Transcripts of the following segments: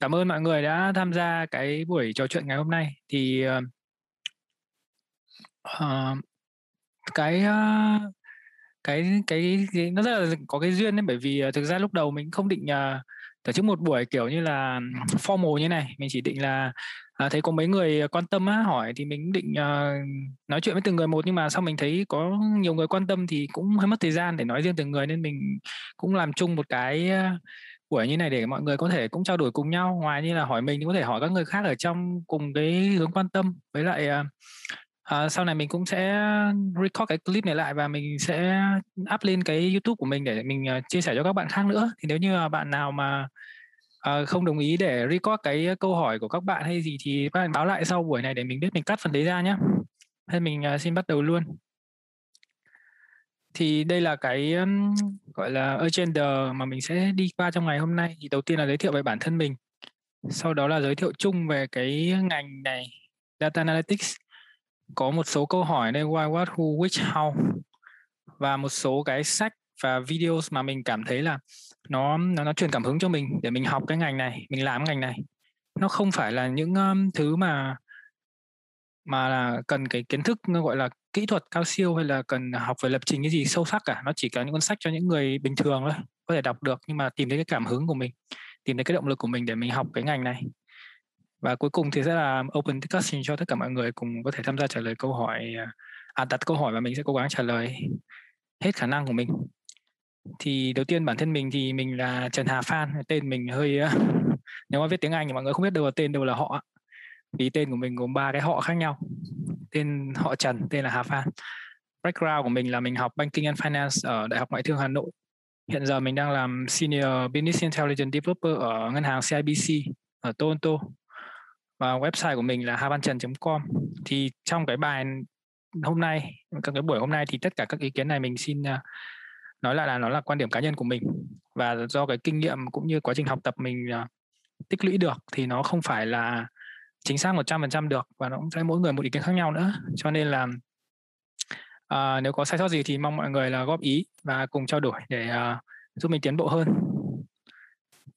cảm ơn mọi người đã tham gia cái buổi trò chuyện ngày hôm nay. Thì uh, cái uh, cái cái cái nó rất là có cái duyên đấy bởi vì thực ra lúc đầu mình không định uh, tổ chức một buổi kiểu như là formal như này mình chỉ định là à, thấy có mấy người quan tâm á, hỏi thì mình định uh, nói chuyện với từng người một nhưng mà sau mình thấy có nhiều người quan tâm thì cũng hơi mất thời gian để nói riêng từng người nên mình cũng làm chung một cái uh, buổi như này để mọi người có thể cũng trao đổi cùng nhau. Ngoài như là hỏi mình thì có thể hỏi các người khác ở trong cùng cái hướng quan tâm. Với lại uh, sau này mình cũng sẽ record cái clip này lại và mình sẽ up lên cái youtube của mình để mình uh, chia sẻ cho các bạn khác nữa. Thì nếu như bạn nào mà uh, không đồng ý để record cái câu hỏi của các bạn hay gì thì các bạn báo lại sau buổi này để mình biết mình cắt phần đấy ra nhé hay mình uh, xin bắt đầu luôn thì đây là cái um, gọi là agenda mà mình sẽ đi qua trong ngày hôm nay. Thì đầu tiên là giới thiệu về bản thân mình. Sau đó là giới thiệu chung về cái ngành này data analytics. Có một số câu hỏi đây why what who which how. Và một số cái sách và videos mà mình cảm thấy là nó nó nó truyền cảm hứng cho mình để mình học cái ngành này mình làm cái ngành này. Nó không phải là những um, thứ mà mà là cần cái kiến thức gọi là kỹ thuật cao siêu hay là cần học về lập trình cái gì sâu sắc cả nó chỉ có những cuốn sách cho những người bình thường thôi có thể đọc được nhưng mà tìm thấy cái cảm hứng của mình tìm thấy cái động lực của mình để mình học cái ngành này. Và cuối cùng thì sẽ là open discussion cho tất cả mọi người cùng có thể tham gia trả lời câu hỏi à, à đặt câu hỏi và mình sẽ cố gắng trả lời hết khả năng của mình. Thì đầu tiên bản thân mình thì mình là Trần Hà Phan tên mình hơi à, nếu mà viết tiếng Anh thì mọi người không biết đâu là tên đâu là họ vì tên của mình gồm ba cái họ khác nhau. Tên họ Trần, tên là Hà Phan. Background của mình là mình học banking and finance ở Đại học Ngoại thương Hà Nội. Hiện giờ mình đang làm senior business intelligence developer ở ngân hàng CIBC ở Toronto. Và website của mình là havantrần.com thì trong cái bài hôm nay các cái buổi hôm nay thì tất cả các ý kiến này mình xin à, nói lại là nó là quan điểm cá nhân của mình. Và do cái kinh nghiệm cũng như quá trình học tập mình à, tích lũy được thì nó không phải là chính xác 100% được và nó cũng sẽ mỗi người một ý kiến khác nhau nữa. Cho nên là uh, nếu có sai sót gì thì mong mọi người là góp ý và cùng trao đổi để uh, giúp mình tiến bộ hơn.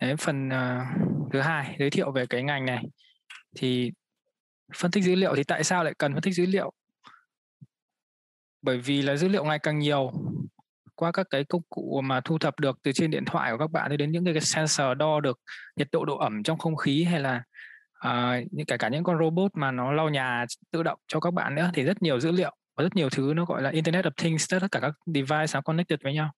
Đấy, phần uh, thứ hai giới thiệu về cái ngành này. Thì phân tích dữ liệu thì tại sao lại cần phân tích dữ liệu? Bởi vì là dữ liệu ngày càng nhiều qua các cái công cụ mà thu thập được từ trên điện thoại của các bạn đến những cái sensor đo được nhiệt độ độ ẩm trong không khí hay là uh, những cả cả những con robot mà nó lau nhà tự động cho các bạn nữa thì rất nhiều dữ liệu và rất nhiều thứ nó gọi là Internet of Things tất cả các device nó connected với nhau.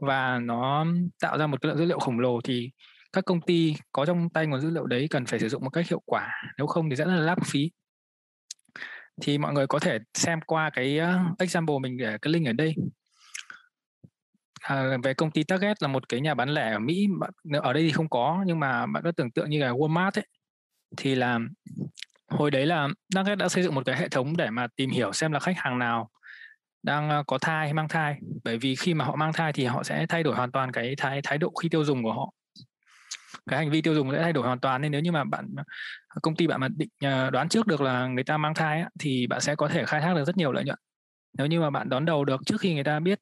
Và nó tạo ra một cái lượng dữ liệu khổng lồ thì các công ty có trong tay nguồn dữ liệu đấy cần phải sử dụng một cách hiệu quả nếu không thì rất là lãng phí. Thì mọi người có thể xem qua cái ờ, example mình để cái link ở đây. À, về công ty Target là một cái nhà bán lẻ ở Mỹ ở đây thì không có nhưng mà bạn có tưởng tượng như là Walmart ấy thì là hồi đấy là Target đã xây dựng một cái hệ thống để mà tìm hiểu xem là khách hàng nào đang ờ, có thai hay mang thai. Bởi vì khi mà họ mang thai thì họ sẽ thay đổi hoàn toàn cái thái thái độ khi tiêu dùng của họ. Cái hành vi tiêu dùng sẽ thay đổi hoàn toàn. Nên nếu như mà bạn ờ, công ty bạn mà định ờ, đoán trước được là người ta mang thai á, thì bạn sẽ có thể khai thác được rất nhiều lợi nhuận. Nếu như mà bạn đón đầu được trước khi người ta biết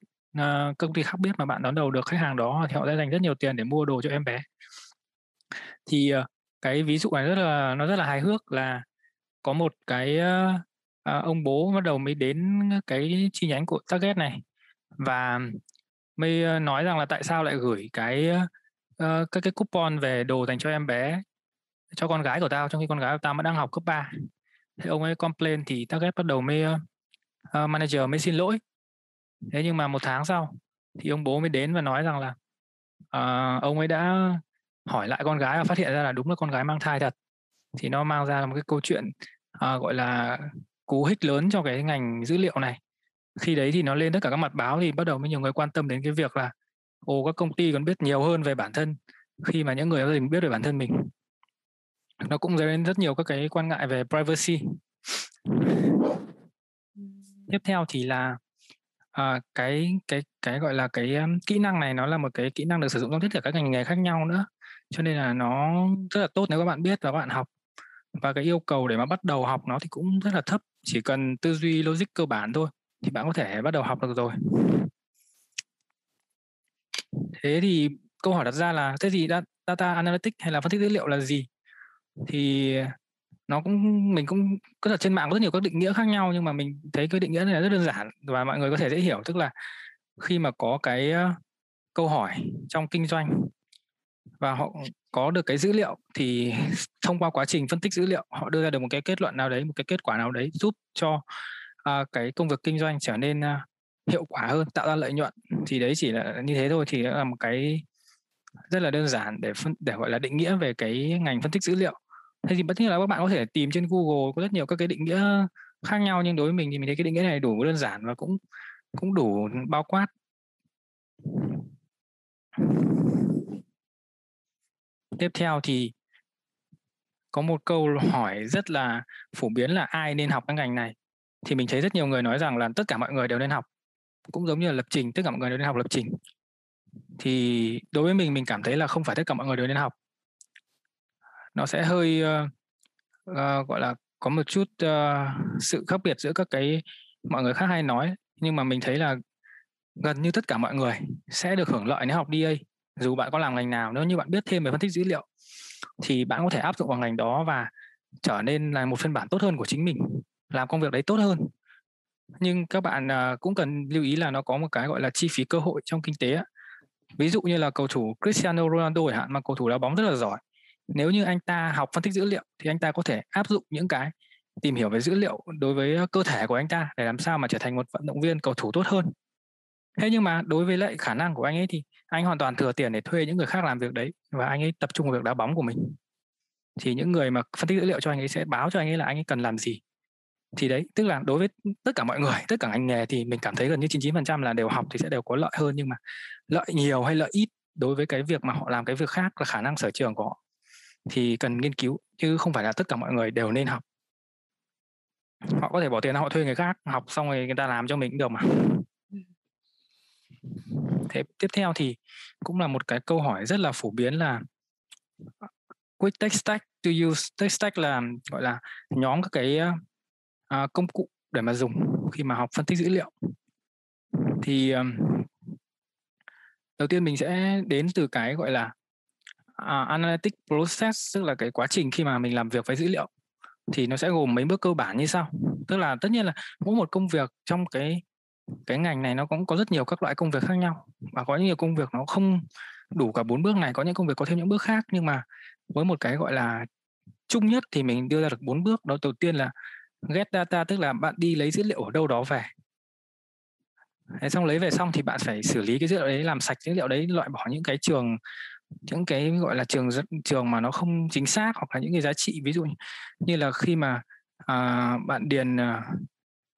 công ty khác biết mà bạn đón đầu được khách hàng đó thì họ sẽ dành rất nhiều tiền để mua đồ cho em bé. Thì uh, cái ví dụ này rất là nó rất là hài hước là có một cái uh, ông bố bắt đầu mới đến cái chi nhánh của Target này. Và mới nói rằng là tại sao lại gửi cái uh, các cái coupon về đồ dành cho em bé cho con gái của tao trong khi con gái của tao vẫn đang học cấp 3 thế ông ấy complain thì target bắt đầu mới uh, manager mới xin lỗi. Thế nhưng mà một tháng sau thì ông bố mới đến và nói rằng là uh, ông ấy đã hỏi lại con gái và phát hiện ra là đúng là con gái mang thai thật. Thì nó mang ra một cái câu chuyện à, gọi là cú hích lớn cho cái ngành dữ liệu này. Khi đấy thì nó lên tất cả các mặt báo thì bắt đầu mới nhiều người quan tâm đến cái việc là ồ các công ty còn biết nhiều hơn về bản thân khi mà những người gia đình biết về bản thân mình. Nó cũng dấy lên rất nhiều các cái quan ngại về privacy. Tiếp theo thì là à, cái cái cái gọi là cái um, kỹ năng này nó là một cái kỹ năng được sử dụng trong tất cả các ngành nghề khác nhau nữa cho nên là nó rất là tốt nếu các bạn biết và các bạn học. Và cái yêu cầu để mà bắt đầu học nó thì cũng rất là thấp, chỉ cần tư duy logic cơ bản thôi thì bạn có thể bắt đầu học được rồi. Thế thì câu hỏi đặt ra là, thế gì data analytics hay là phân tích dữ liệu là gì? Thì nó cũng, mình cũng, có thật trên mạng có rất nhiều các định nghĩa khác nhau nhưng mà mình thấy cái định nghĩa này rất đơn giản và mọi người có thể dễ hiểu. Tức là khi mà có cái câu hỏi trong kinh doanh và họ có được cái dữ liệu thì thông qua quá trình phân tích dữ liệu họ đưa ra được một cái kết luận nào đấy một cái kết quả nào đấy giúp cho uh, cái công việc kinh doanh trở nên uh, hiệu quả hơn tạo ra lợi nhuận. Thì đấy chỉ là như thế thôi thì là một cái rất là đơn giản để phân để gọi là định nghĩa về cái ngành phân tích dữ liệu. Thế thì bất nhiên là các bạn có thể tìm trên Google có rất nhiều các cái định nghĩa khác nhau nhưng đối với mình thì mình thấy cái định nghĩa này đủ đơn giản và cũng cũng đủ bao quát tiếp theo thì có một câu hỏi rất là phổ biến là ai nên học cái ngành này? Thì mình thấy rất nhiều người nói rằng là tất cả mọi người đều nên học. Cũng giống như là lập trình tất cả mọi người đều nên học lập trình. Thì đối với mình mình cảm thấy là không phải tất cả mọi người đều nên học. Nó sẽ hơi uh, uh, gọi là có một chút uh, sự khác biệt giữa các cái mọi người khác hay nói. Nhưng mà mình thấy là gần như tất cả mọi người sẽ được hưởng lợi nếu học DA dù bạn có làm ngành nào, nếu như bạn biết thêm về phân tích dữ liệu, thì bạn có thể áp dụng vào ngành đó và trở nên là một phiên bản tốt hơn của chính mình, làm công việc đấy tốt hơn. Nhưng các bạn à, cũng cần lưu ý là nó có một cái gọi là chi phí cơ hội trong kinh tế ví dụ như là cầu thủ Cristiano Ronaldo chẳng hạn, mà cầu thủ đá bóng rất là giỏi. Nếu như anh ta học phân tích dữ liệu, thì anh ta có thể áp dụng những cái tìm hiểu về dữ liệu đối với cơ thể của anh ta để làm sao mà trở thành một vận động viên cầu thủ tốt hơn thế nhưng mà đối với lại khả năng của anh ấy thì anh hoàn toàn thừa tiền để thuê những người khác làm việc đấy và anh ấy tập trung vào việc đá bóng của mình. Thì những người mà phân tích dữ liệu cho anh ấy sẽ báo cho anh ấy là anh ấy cần làm gì. Thì đấy, tức là đối với tất cả mọi người, tất cả ngành nghề thì mình cảm thấy gần như 99% là đều học thì sẽ đều có lợi hơn nhưng mà lợi nhiều hay lợi ít đối với cái việc mà họ làm cái việc khác là khả năng sở trường của họ thì cần nghiên cứu chứ không phải là tất cả mọi người đều nên học. Họ có thể bỏ tiền họ thuê người khác, học xong rồi người ta làm cho mình cũng được mà thế tiếp theo thì cũng là một cái câu hỏi rất là phổ biến là quick text stack to use text stack là gọi là nhóm các cái uh, công cụ để mà dùng khi mà học phân tích dữ liệu? Thì um, đầu tiên mình sẽ đến từ cái gọi là uh, analytic process tức là cái quá trình khi mà mình làm việc với dữ liệu. Thì nó sẽ gồm mấy bước cơ bản như sau. Tức là tất nhiên là mỗi một công việc trong cái cái ngành này nó cũng có rất nhiều các loại công việc khác nhau và có nhiều công việc nó không đủ cả bốn bước này có những công việc có thêm những bước khác. Nhưng mà với một cái gọi là chung nhất thì mình đưa ra được bốn bước. Đó đầu tiên là get data tức là bạn đi lấy dữ liệu ở đâu đó về. Thế xong lấy về xong thì bạn phải xử lý cái dữ liệu đấy làm sạch dữ liệu đấy loại bỏ những cái trường những cái gọi là trường trường mà nó không chính xác hoặc là những cái giá trị. Ví dụ như là khi mà à, bạn điền à,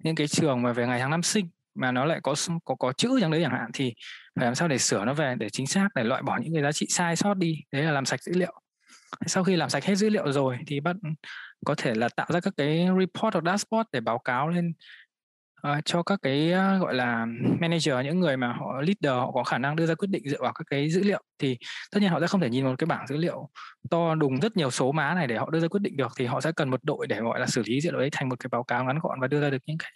những cái trường mà về ngày tháng năm sinh mà nó lại có có có chữ trong đấy chẳng hạn, thì phải làm sao để sửa nó về, để chính xác, để loại bỏ những cái giá trị sai sót đi. Đấy là làm sạch dữ liệu. Sau khi làm sạch hết dữ liệu rồi thì bắt, có thể là tạo ra các cái report hoặc dashboard để báo cáo lên uh, cho các cái uh, gọi là manager những người mà họ leader họ có khả năng đưa ra quyết định dựa vào các cái dữ liệu thì tất nhiên họ sẽ không thể nhìn một cái bảng dữ liệu to đùng rất nhiều số má này để họ đưa ra quyết định được thì họ sẽ cần một đội để gọi là xử lý dữ liệu đấy thành một cái báo cáo ngắn gọn và đưa ra được những cái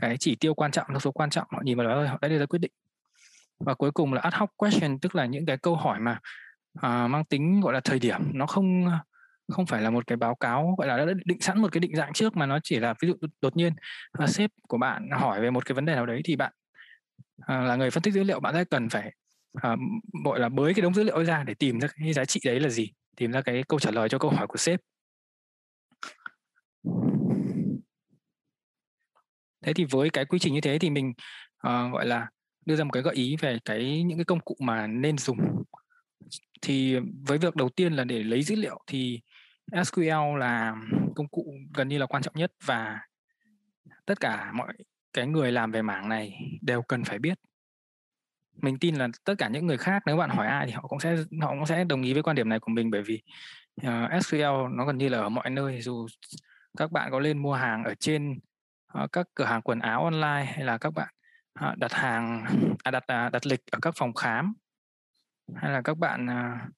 cái chỉ tiêu quan trọng số quan trọng. Họ nhìn vào đó rồi họ đã đưa ra quyết định. Và cuối cùng là ad hoc question tức là những cái câu hỏi mà uh, mang tính gọi là thời điểm nó không không phải là một cái báo cáo gọi là đã định sẵn một cái định dạng trước mà nó chỉ là ví dụ đột nhiên uh, sếp của bạn hỏi về một cái vấn đề nào đấy thì bạn uh, là người phân tích dữ liệu bạn sẽ cần phải uh, gọi là bới cái đống dữ liệu ra để tìm ra cái giá trị đấy là gì tìm ra cái câu trả lời cho câu hỏi của sếp. Thế thì với cái quy trình như thế thì mình uh, gọi là đưa ra một cái gợi ý về cái những cái công cụ mà nên dùng. Thì với việc đầu tiên là để lấy dữ liệu thì SQL là công cụ gần như là quan trọng nhất và tất cả mọi cái người làm về mảng này đều cần phải biết. Mình tin là tất cả những người khác nếu bạn hỏi ai thì họ cũng sẽ họ cũng sẽ đồng ý với quan điểm này của mình bởi vì uh, SQL nó gần như là ở mọi nơi. Dù các bạn có lên mua hàng ở trên uh, các cửa hàng quần áo online hay là các bạn uh, đặt hàng à, đặt uh, đặt lịch ở các phòng khám hay là các bạn uh,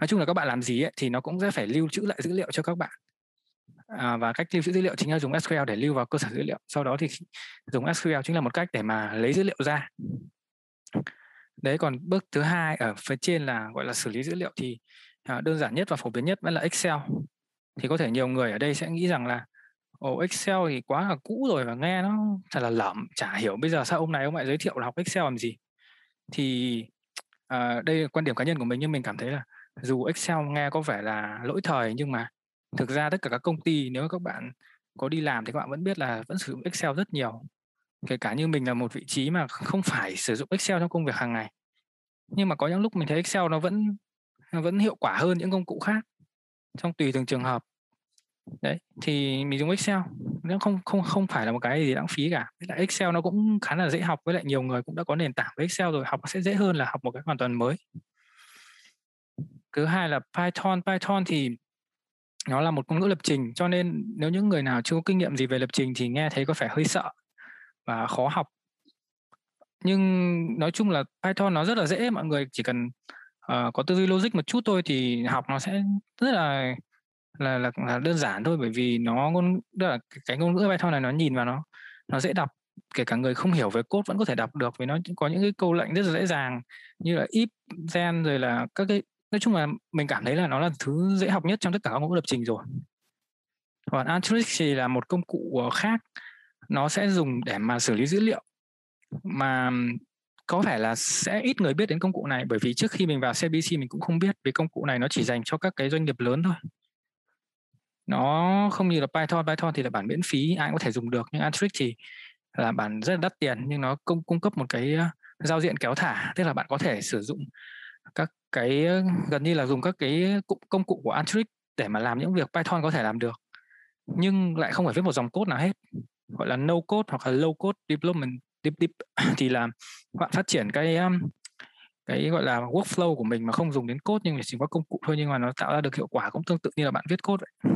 nói chung là các bạn làm gì ấy, thì nó cũng sẽ phải lưu trữ lại dữ liệu cho các bạn. À, và cách lưu trữ dữ liệu chính là dùng SQL để lưu vào cơ sở dữ liệu. Sau đó thì dùng SQL chính là một cách để mà lấy dữ liệu ra. Đấy còn bước thứ hai ở phía trên là gọi là xử lý dữ liệu thì à, đơn giản nhất và phổ biến nhất vẫn là Excel. Thì có thể nhiều người ở đây sẽ nghĩ rằng là ồ Excel thì quá là cũ rồi và nghe nó thật là lẩm chả hiểu bây giờ sao ông này ông lại giới thiệu là học Excel làm gì? Thì à, đây là quan điểm cá nhân của mình nhưng mình cảm thấy là dù Excel nghe có vẻ là lỗi thời, nhưng mà thực ra tất cả các công ty nếu các bạn có đi làm thì các bạn vẫn biết là vẫn sử dụng Excel rất nhiều. Kể cả như mình là một vị trí mà không phải sử dụng Excel trong công việc hàng ngày. Nhưng mà có những lúc mình thấy Excel nó vẫn nó vẫn hiệu quả hơn những công cụ khác, trong tùy từng trường hợp. Đấy, thì mình dùng Excel. Nó không không không phải là một cái gì lãng phí cả. Với lại Excel nó cũng khá là dễ học, với lại nhiều người cũng đã có nền tảng với Excel rồi, học sẽ dễ hơn là học một cái hoàn toàn mới thứ hai là Python. Python thì nó là một ngôn ngữ lập trình cho nên nếu những người nào chưa có kinh nghiệm gì về lập trình thì nghe thấy có vẻ hơi sợ và khó học. Nhưng nói chung là Python nó rất là dễ mọi người chỉ cần uh, có tư duy logic một chút thôi thì học nó sẽ rất là là là, là đơn giản thôi bởi vì nó ngôn tức là cái ngôn ngữ Python này nó nhìn vào nó nó dễ đọc kể cả người không hiểu về code vẫn có thể đọc được vì nó có những cái câu lệnh rất là dễ dàng như là if then rồi là các cái nói chung là mình cảm thấy là nó là thứ dễ học nhất trong tất cả các ngôn ngữ lập trình rồi. Còn Alteryx thì là một công cụ ờ, khác. Nó sẽ dùng để mà xử lý dữ liệu, mà có vẻ là sẽ ít người biết đến công cụ này? Bởi vì trước khi mình vào CBC mình cũng không biết vì công cụ này nó chỉ dành cho các cái doanh nghiệp lớn thôi. Nó không như là Python. Python thì là bản miễn phí, ai cũng có thể dùng được. Nhưng Alteryx thì là bản rất là đắt tiền, nhưng nó cung cung cấp một cái giao diện kéo thả, tức là bạn có thể sử dụng các cái gần như là dùng các cái công cụ của Android để mà làm những việc Python có thể làm được nhưng lại không phải viết một dòng code nào hết gọi là no code hoặc là low code development deep deep thì là bạn phát triển cái cái gọi là workflow của mình mà không dùng đến code nhưng mà chỉ có công cụ thôi nhưng mà nó tạo ra được hiệu quả cũng tương tự như là bạn viết code vậy.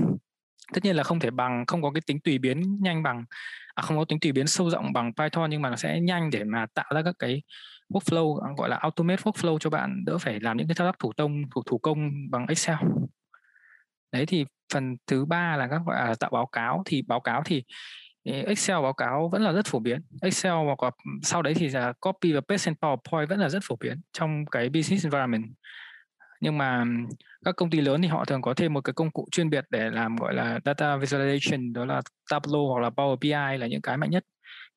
Tất nhiên là không thể bằng không có cái tính tùy biến nhanh bằng à, không có tính tùy biến sâu rộng bằng Python nhưng mà nó sẽ nhanh để mà tạo ra các cái workflow, gọi là automate workflow cho bạn, đỡ phải làm những cái thao tác thủ công thủ thủ công bằng Excel. Đấy thì phần thứ ba là các gọi là tạo báo cáo. Thì báo cáo thì Excel báo cáo vẫn là rất phổ biến. Excel hoặc là sau đấy thì là copy và paste and PowerPoint vẫn là rất phổ biến trong cái business environment. Nhưng mà các công ty lớn thì họ thường có thêm một cái công cụ chuyên biệt để làm gọi là data visualization, đó là Tableau hoặc là Power BI là những cái mạnh nhất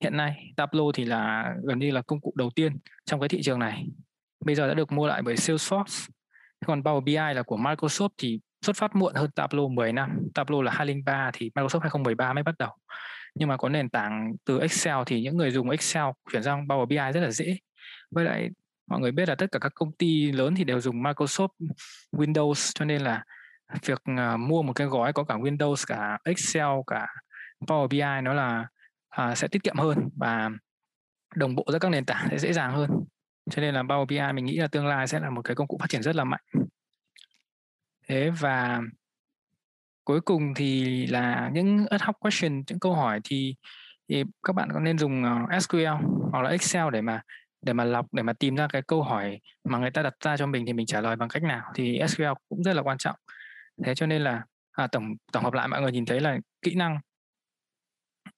hiện nay, Tableau thì là gần như là công cụ đầu tiên trong cái thị trường này. Bây giờ đã được mua lại bởi Salesforce. Còn Power BI là của Microsoft thì xuất phát muộn hơn Tableau 10 năm. Tableau là 2003 thì Microsoft 2013 mới bắt đầu. Nhưng mà có nền tảng từ Excel thì những người dùng Excel chuyển sang Power BI rất là dễ. Với lại mọi người biết là tất cả các công ty lớn thì đều dùng Microsoft Windows, cho nên là việc ờ, mua một cái gói có cả Windows, cả Excel, cả Power BI nó là À, sẽ tiết kiệm hơn và đồng bộ giữa các nền tảng sẽ dễ dàng hơn. Cho nên là Power BI mình nghĩ là tương lai sẽ là một cái công cụ phát triển rất là mạnh. Thế và cuối cùng thì là những ad hoc question những câu hỏi thì, thì các bạn có nên dùng ờ, SQL hoặc là Excel để mà để mà lọc để mà tìm ra cái câu hỏi mà người ta đặt ra cho mình thì mình trả lời bằng cách nào? Thì SQL cũng rất là quan trọng. Thế cho nên là à, tổng tổng hợp lại mọi người nhìn thấy là kỹ năng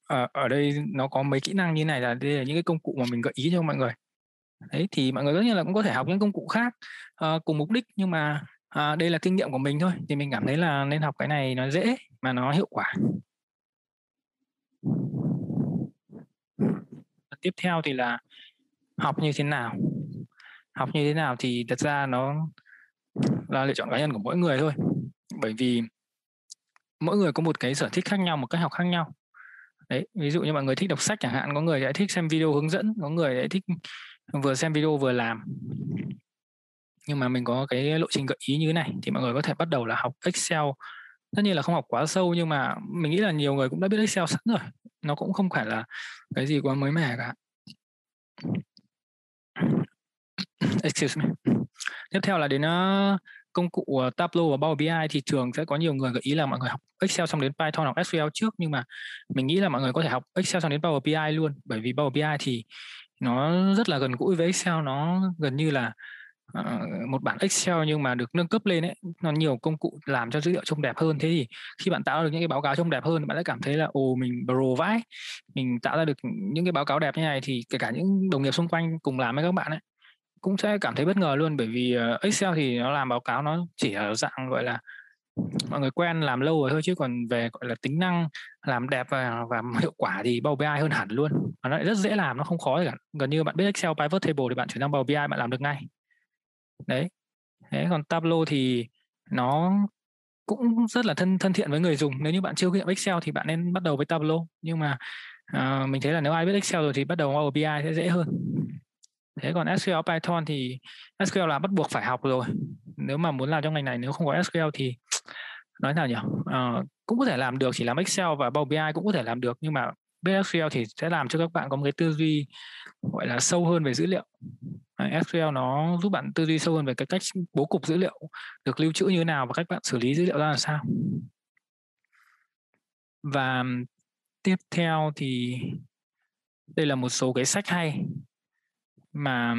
ở, ở đây nó có mấy kỹ năng như này là đây là những cái công cụ mà mình gợi ý cho mọi người. Đấy thì mọi người tất nhiên là cũng có thể học những công cụ khác uh, cùng mục đích nhưng mà uh, đây là kinh nghiệm của mình thôi thì mình cảm thấy là nên học cái này nó dễ mà nó hiệu quả. Tiếp theo thì là học như thế nào? Học như thế nào thì thật ra nó là lựa chọn cá nhân của mỗi người thôi. Bởi vì mỗi người có một cái sở thích khác nhau một cách học khác nhau đấy ví dụ như mọi người thích đọc sách chẳng hạn có người lại thích xem video hướng dẫn có người lại thích vừa xem video vừa làm. Nhưng mà mình có cái lộ trình gợi ý như thế này thì mọi người có thể bắt đầu là học Excel. Tất nhiên là không học quá sâu nhưng mà mình nghĩ là nhiều người cũng đã biết Excel sẵn rồi. Nó cũng không phải là cái gì quá mới mẻ cả. Excuse me. Tiếp theo là đến uh, công cụ ờ, Tableau và Power BI thì thường sẽ có nhiều người gợi ý là mọi người học Excel xong đến Python học SQL trước. Nhưng mà mình nghĩ là mọi người có thể học Excel xong đến Power BI luôn. Bởi vì Power BI thì nó rất là gần gũi với Excel. Nó gần như là uh, một bản Excel nhưng mà được nâng cấp lên ấy. Nó nhiều công cụ làm cho dữ liệu trông đẹp hơn. Thế thì khi bạn tạo được những cái báo cáo trông đẹp hơn bạn sẽ cảm thấy là ồ mình pro vãi mình tạo ra được những cái báo cáo đẹp như này thì kể cả những đồng nghiệp xung quanh cùng làm với các bạn ấy cũng sẽ cảm thấy bất ngờ luôn bởi vì ờ, Excel thì nó làm báo cáo nó chỉ ở dạng gọi là mọi người quen làm lâu rồi thôi chứ còn về gọi là tính năng làm đẹp và và hiệu quả thì Power BI hơn hẳn luôn. Và nó lại rất dễ làm nó không khó gì cả. Gần như bạn biết Excel pivot table thì bạn chuyển sang Power BI bạn làm được ngay. Đấy. Thế còn Tableau thì nó cũng rất là thân thân thiện với người dùng. Nếu như bạn chưa nghiệm Excel thì bạn nên bắt đầu với Tableau. Nhưng mà uh, mình thấy là nếu ai biết Excel rồi thì bắt đầu Power BI sẽ dễ hơn thế còn SQL Python thì SQL là bắt buộc phải học rồi. Nếu mà muốn làm trong ngành này nếu không có SQL thì nói nào nhỉ? À, cũng có thể làm được chỉ làm Excel và Power BI cũng có thể làm được nhưng mà biết SQL thì sẽ làm cho các bạn có một cái tư duy gọi là sâu hơn về dữ liệu. SQL nó giúp bạn tư duy sâu hơn về cái cách bố cục dữ liệu được lưu trữ như thế nào và cách bạn xử lý dữ liệu ra là sao. Và tiếp theo thì đây là một số cái sách hay mà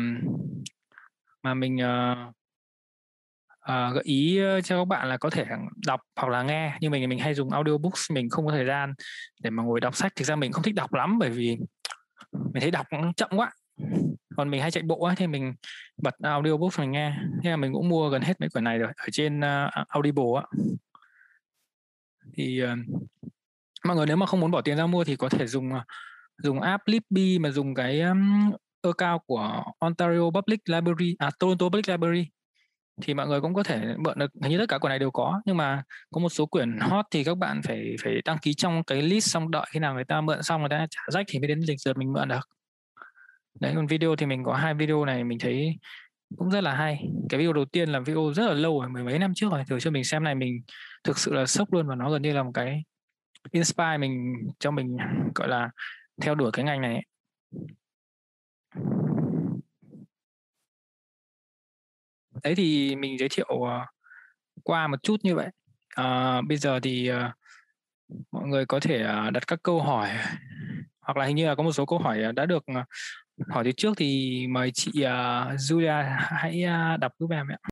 mà mình uh, uh, gợi ý cho các bạn là có thể đọc hoặc là nghe. Nhưng mình mình hay dùng audiobooks mình không có thời gian để mà ngồi đọc sách. Thực ra mình không thích đọc lắm bởi vì mình thấy đọc chậm quá. Còn mình hay chạy bộ ấy, thì mình bật audiobook mình nghe. Thế là mình cũng mua gần hết mấy quyển này rồi ở trên uh, Audible á. Thì uh, mọi người nếu mà không muốn bỏ tiền ra mua thì có thể dùng dùng app Libby mà dùng cái um, account của Ontario Public Library à Toronto Public Library. Thì mọi người cũng có thể mượn được hình như tất cả quyển này đều có nhưng mà có một số quyển hot thì các bạn phải phải đăng ký trong cái list xong đợi khi nào người ta mượn xong người ta trả rách thì mới đến lịch lượt mình mượn được. Đấy còn video thì mình có hai video này mình thấy cũng rất là hay. Cái video đầu tiên là video rất là lâu rồi mười mấy năm trước rồi. Thử cho mình xem này mình thực sự là sốc luôn và nó gần như là một cái inspire mình cho mình gọi là theo đuổi cái ngành này đấy thì mình giới thiệu uh, qua một chút như vậy. Uh, bây giờ thì uh, mọi người có thể uh, đặt các câu hỏi. Hoặc là hình như là có một số câu hỏi đã được hỏi từ trước thì mời chị uh, Julia hãy uh, đọc giúp em ạ.